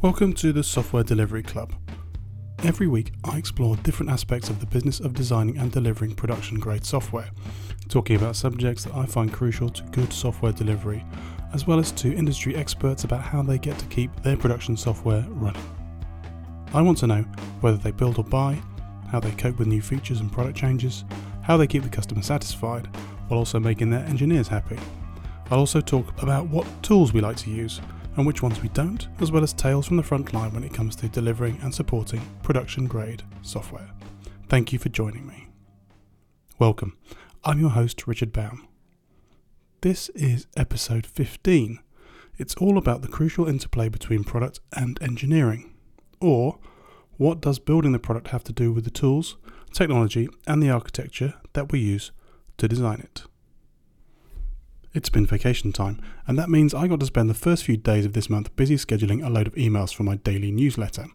Welcome to the Software Delivery Club. Every week, I explore different aspects of the business of designing and delivering production grade software, talking about subjects that I find crucial to good software delivery, as well as to industry experts about how they get to keep their production software running. I want to know whether they build or buy, how they cope with new features and product changes, how they keep the customer satisfied, while also making their engineers happy. I'll also talk about what tools we like to use and which ones we don't, as well as tales from the front line when it comes to delivering and supporting production grade software. Thank you for joining me. Welcome. I'm your host, Richard Bown. This is episode 15. It's all about the crucial interplay between product and engineering. Or, what does building the product have to do with the tools, technology, and the architecture that we use to design it? It's been vacation time, and that means I got to spend the first few days of this month busy scheduling a load of emails for my daily newsletter.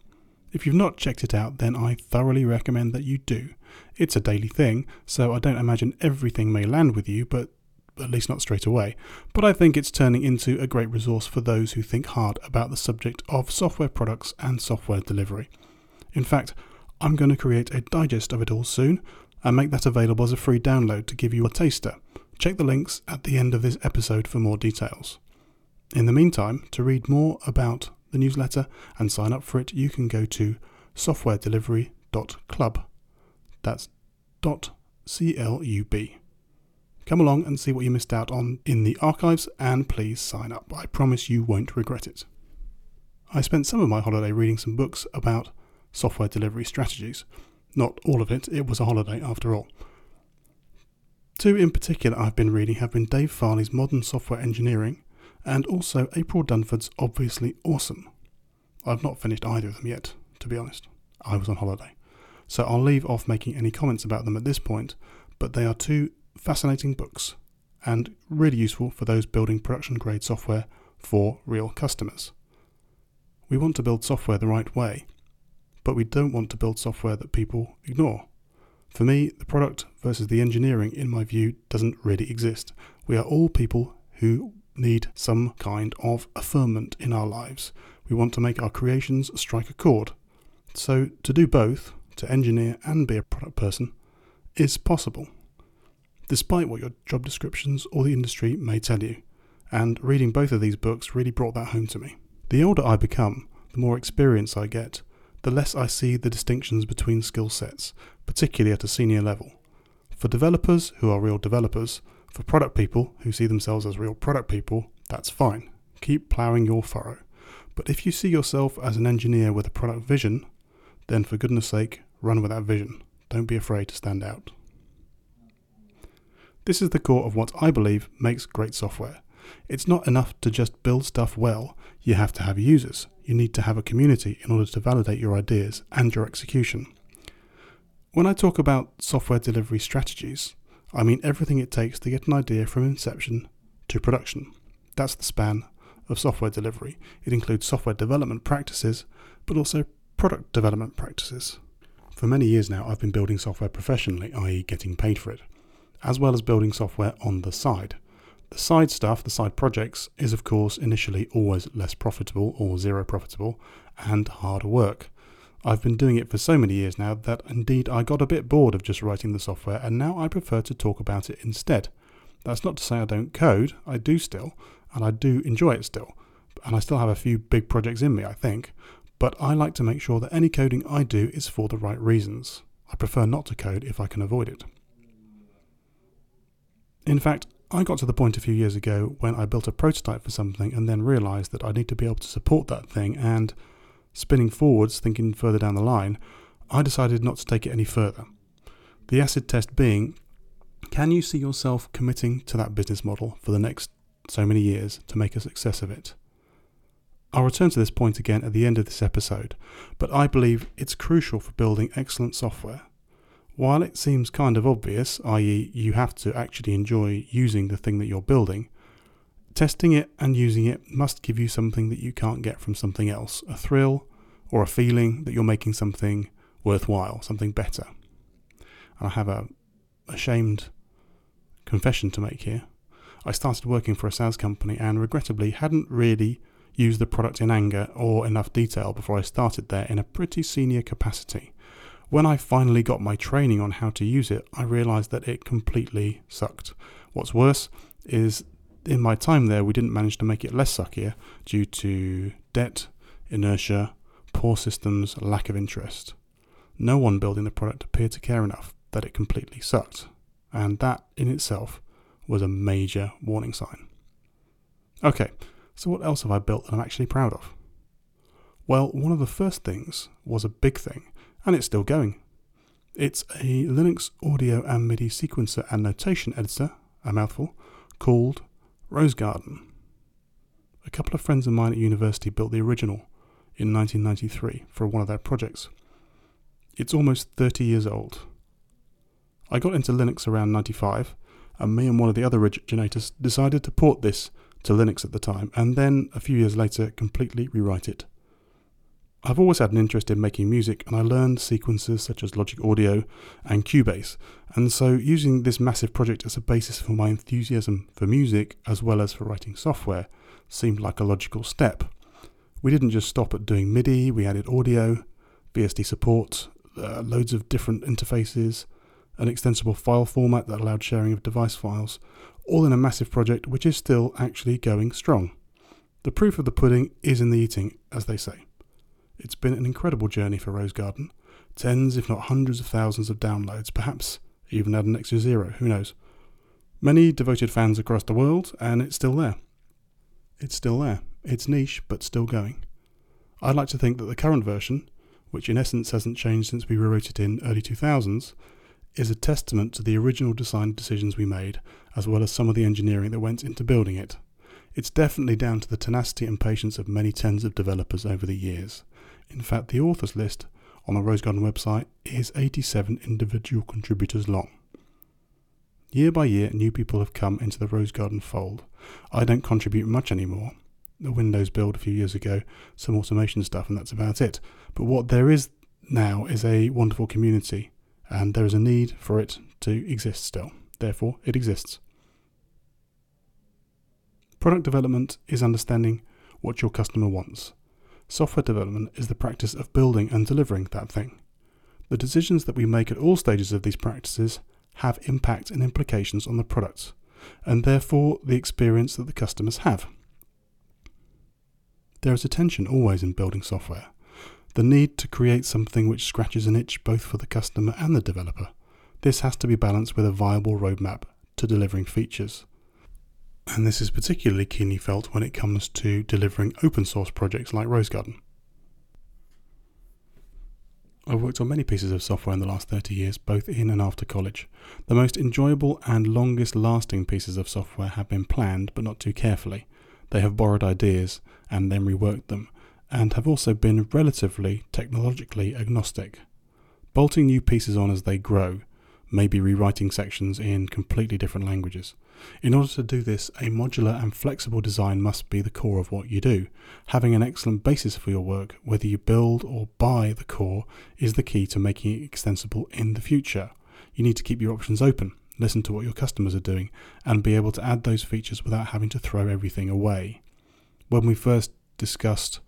If you've not checked it out, then I thoroughly recommend that you do. It's a daily thing, so I don't imagine everything may land with you, but at least not straight away. But I think it's turning into a great resource for those who think hard about the subject of software products and software delivery. In fact, I'm going to create a digest of it all soon and make that available as a free download to give you a taster. Check the links at the end of this episode for more details. In the meantime, to read more about the newsletter and sign up for it, you can go to softwaredelivery.club. That's dot C-L-U-B. Come along and see what you missed out on in the archives and please sign up. I promise you won't regret it. I spent some of my holiday reading some books about software delivery strategies. Not all of it, it was a holiday after all. Two in particular I've been reading have been Dave Farley's Modern Software Engineering and also April Dunford's Obviously Awesome. I've not finished either of them yet, to be honest. I was on holiday. So I'll leave off making any comments about them at this point, but they are two fascinating books and really useful for those building production grade software for real customers. We want to build software the right way, but we don't want to build software that people ignore. For me, the product versus the engineering, in my view, doesn't really exist. We are all people who need some kind of affirmment in our lives. We want to make our creations strike a chord. So, to do both, to engineer and be a product person, is possible, despite what your job descriptions or the industry may tell you. And reading both of these books really brought that home to me. The older I become, the more experience I get, the less I see the distinctions between skill sets, particularly at a senior level. For developers who are real developers, for product people who see themselves as real product people, that's fine. Keep ploughing your furrow. But if you see yourself as an engineer with a product vision, then for goodness sake, run with that vision. Don't be afraid to stand out. This is the core of what I believe makes great software. It's not enough to just build stuff well, you have to have users. You need to have a community in order to validate your ideas and your execution. When I talk about software delivery strategies, I mean everything it takes to get an idea from inception to production. That's the span of software delivery. It includes software development practices, but also product development practices. For many years now, I've been building software professionally, i.e., getting paid for it, as well as building software on the side. The side stuff, the side projects, is of course initially always less profitable or zero profitable and harder work. I've been doing it for so many years now that indeed I got a bit bored of just writing the software and now I prefer to talk about it instead. That's not to say I don't code, I do still, and I do enjoy it still. And I still have a few big projects in me, I think, but I like to make sure that any coding I do is for the right reasons. I prefer not to code if I can avoid it. In fact, I got to the point a few years ago when I built a prototype for something and then realized that I need to be able to support that thing and Spinning forwards, thinking further down the line, I decided not to take it any further. The acid test being can you see yourself committing to that business model for the next so many years to make a success of it? I'll return to this point again at the end of this episode, but I believe it's crucial for building excellent software. While it seems kind of obvious, i.e., you have to actually enjoy using the thing that you're building, Testing it and using it must give you something that you can't get from something else a thrill or a feeling that you're making something worthwhile, something better. And I have a ashamed confession to make here. I started working for a SaaS company and regrettably hadn't really used the product in anger or enough detail before I started there in a pretty senior capacity. When I finally got my training on how to use it, I realized that it completely sucked. What's worse is in my time there, we didn't manage to make it less suckier due to debt, inertia, poor systems, lack of interest. No one building the product appeared to care enough that it completely sucked, and that in itself was a major warning sign. Okay, so what else have I built that I'm actually proud of? Well, one of the first things was a big thing, and it's still going. It's a Linux audio and MIDI sequencer and notation editor, a mouthful, called Rosegarden. A couple of friends of mine at university built the original in 1993 for one of their projects. It's almost 30 years old. I got into Linux around 95, and me and one of the other originators decided to port this to Linux at the time, and then a few years later completely rewrite it. I've always had an interest in making music, and I learned sequences such as Logic Audio and Cubase, and so using this massive project as a basis for my enthusiasm for music as well as for writing software seemed like a logical step. We didn't just stop at doing MIDI, we added audio, BSD support, uh, loads of different interfaces, an extensible file format that allowed sharing of device files, all in a massive project which is still actually going strong. The proof of the pudding is in the eating, as they say. It's been an incredible journey for Rosegarden. Tens, if not hundreds of thousands of downloads, perhaps even add an extra zero, who knows. Many devoted fans across the world, and it's still there. It's still there. It's niche, but still going. I'd like to think that the current version, which in essence hasn't changed since we rewrote it in early 2000s, is a testament to the original design decisions we made, as well as some of the engineering that went into building it. It's definitely down to the tenacity and patience of many tens of developers over the years. In fact, the authors list on the Rosegarden website is 87 individual contributors long. Year by year, new people have come into the Rosegarden fold. I don't contribute much anymore. The Windows build a few years ago, some automation stuff, and that's about it. But what there is now is a wonderful community and there is a need for it to exist still. Therefore, it exists. Product development is understanding what your customer wants. Software development is the practice of building and delivering that thing. The decisions that we make at all stages of these practices have impact and implications on the product, and therefore the experience that the customers have. There is a tension always in building software the need to create something which scratches an itch both for the customer and the developer. This has to be balanced with a viable roadmap to delivering features. And this is particularly keenly felt when it comes to delivering open source projects like Rosegarden. I've worked on many pieces of software in the last 30 years, both in and after college. The most enjoyable and longest lasting pieces of software have been planned, but not too carefully. They have borrowed ideas and then reworked them, and have also been relatively technologically agnostic, bolting new pieces on as they grow, maybe rewriting sections in completely different languages. In order to do this, a modular and flexible design must be the core of what you do. Having an excellent basis for your work, whether you build or buy the core, is the key to making it extensible in the future. You need to keep your options open, listen to what your customers are doing, and be able to add those features without having to throw everything away. When we first discussed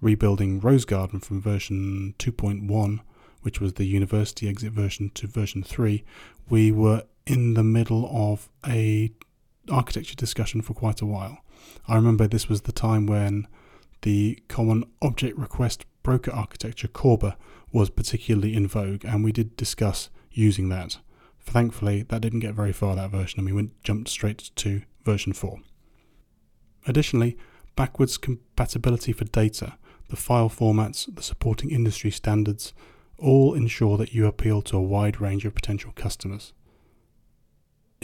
rebuilding Rosegarden from version 2.1, which was the university exit version, to version 3, we were in the middle of a architecture discussion for quite a while. I remember this was the time when the Common Object Request Broker Architecture, CORBA, was particularly in vogue, and we did discuss using that. Thankfully, that didn't get very far, that version, and we went jumped straight to version 4. Additionally, backwards compatibility for data the file formats, the supporting industry standards, all ensure that you appeal to a wide range of potential customers.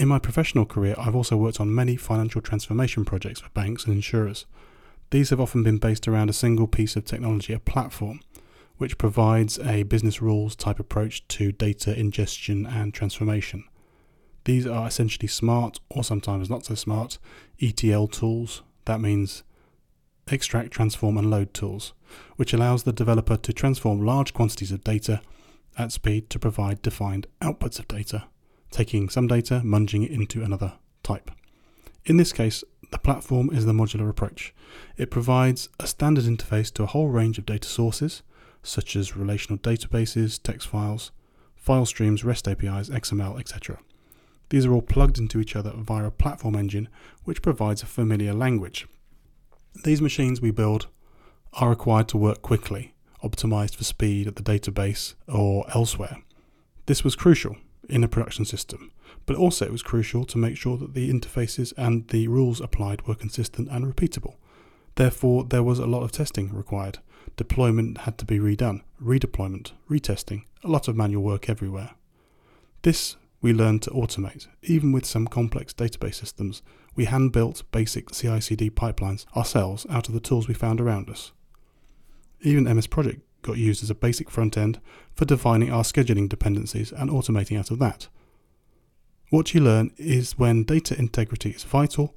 In my professional career, I've also worked on many financial transformation projects for banks and insurers. These have often been based around a single piece of technology, a platform, which provides a business rules type approach to data ingestion and transformation. These are essentially smart, or sometimes not so smart, ETL tools. That means extract, transform, and load tools, which allows the developer to transform large quantities of data at speed to provide defined outputs of data, taking some data, munging it into another type. In this case, the platform is the modular approach. It provides a standard interface to a whole range of data sources, such as relational databases, text files, file streams, REST APIs, XML, etc. These are all plugged into each other via a platform engine which provides a familiar language. These machines we build are required to work quickly, optimized for speed at the database or elsewhere. This was crucial in a production system, but also it was crucial to make sure that the interfaces and the rules applied were consistent and repeatable. Therefore, there was a lot of testing required. Deployment had to be redone, redeployment, retesting, a lot of manual work everywhere. This we learned to automate. Even with some complex database systems, we hand built basic CI CD pipelines ourselves out of the tools we found around us. Even MS Project got used as a basic front end for defining our scheduling dependencies and automating out of that. What you learn is when data integrity is vital,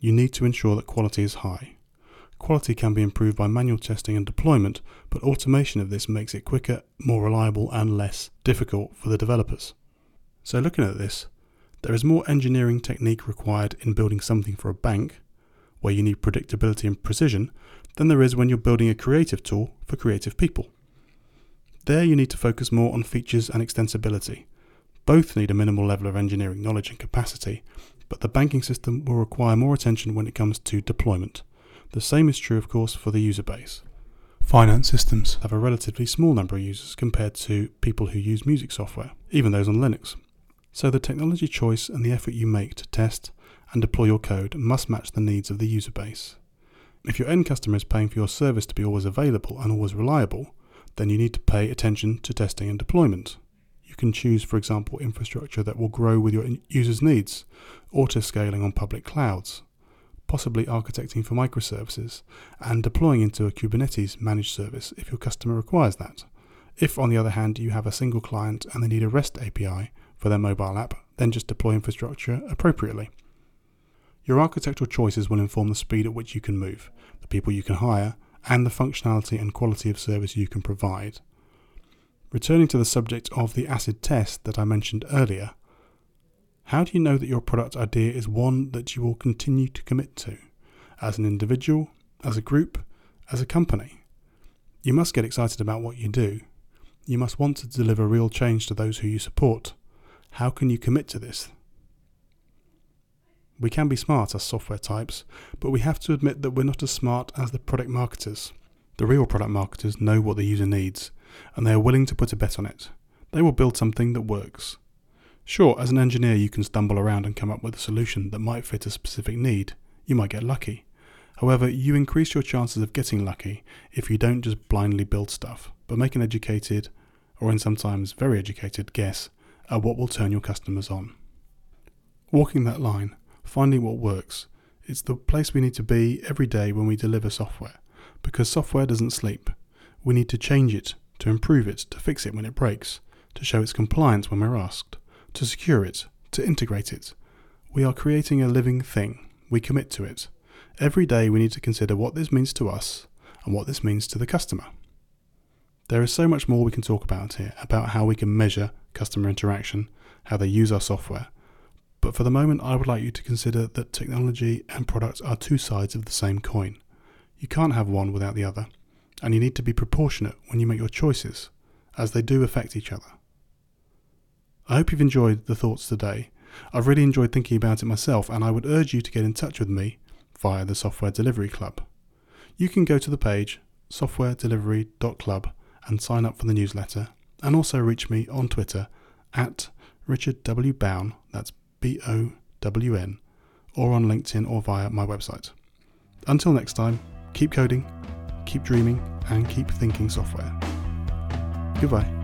you need to ensure that quality is high. Quality can be improved by manual testing and deployment, but automation of this makes it quicker, more reliable, and less difficult for the developers. So, looking at this, there is more engineering technique required in building something for a bank, where you need predictability and precision, than there is when you're building a creative tool for creative people. There, you need to focus more on features and extensibility. Both need a minimal level of engineering knowledge and capacity, but the banking system will require more attention when it comes to deployment. The same is true, of course, for the user base. Finance systems have a relatively small number of users compared to people who use music software, even those on Linux. So the technology choice and the effort you make to test and deploy your code must match the needs of the user base. If your end customer is paying for your service to be always available and always reliable, then you need to pay attention to testing and deployment. You can choose, for example, infrastructure that will grow with your users' needs, auto scaling on public clouds, possibly architecting for microservices, and deploying into a Kubernetes managed service if your customer requires that. If, on the other hand, you have a single client and they need a REST API for their mobile app, then just deploy infrastructure appropriately. Your architectural choices will inform the speed at which you can move, the people you can hire, and the functionality and quality of service you can provide. Returning to the subject of the acid test that I mentioned earlier, how do you know that your product idea is one that you will continue to commit to, as an individual, as a group, as a company? You must get excited about what you do. You must want to deliver real change to those who you support. How can you commit to this? We can be smart as software types, but we have to admit that we're not as smart as the product marketers. The real product marketers know what the user needs, and they are willing to put a bet on it. They will build something that works. Sure, as an engineer, you can stumble around and come up with a solution that might fit a specific need. You might get lucky. However, you increase your chances of getting lucky if you don't just blindly build stuff, but make an educated, or in sometimes very educated, guess at what will turn your customers on. Walking that line, finding what works. It's the place we need to be every day when we deliver software, because software doesn't sleep. We need to change it, to improve it, to fix it when it breaks, to show its compliance when we're asked, to secure it, to integrate it. We are creating a living thing. We commit to it. Every day we need to consider what this means to us and what this means to the customer. There is so much more we can talk about here about how we can measure customer interaction, how they use our software, but for the moment, I would like you to consider that technology and products are two sides of the same coin. You can't have one without the other, and you need to be proportionate when you make your choices, as they do affect each other. I hope you've enjoyed the thoughts today. I've really enjoyed thinking about it myself, and I would urge you to get in touch with me via the Software Delivery Club. You can go to the page softwaredelivery.club and sign up for the newsletter, and also reach me on Twitter at Richard W. Bown, that's B O W N, or on LinkedIn or via my website. Until next time, keep coding, keep dreaming, and keep thinking software. Goodbye.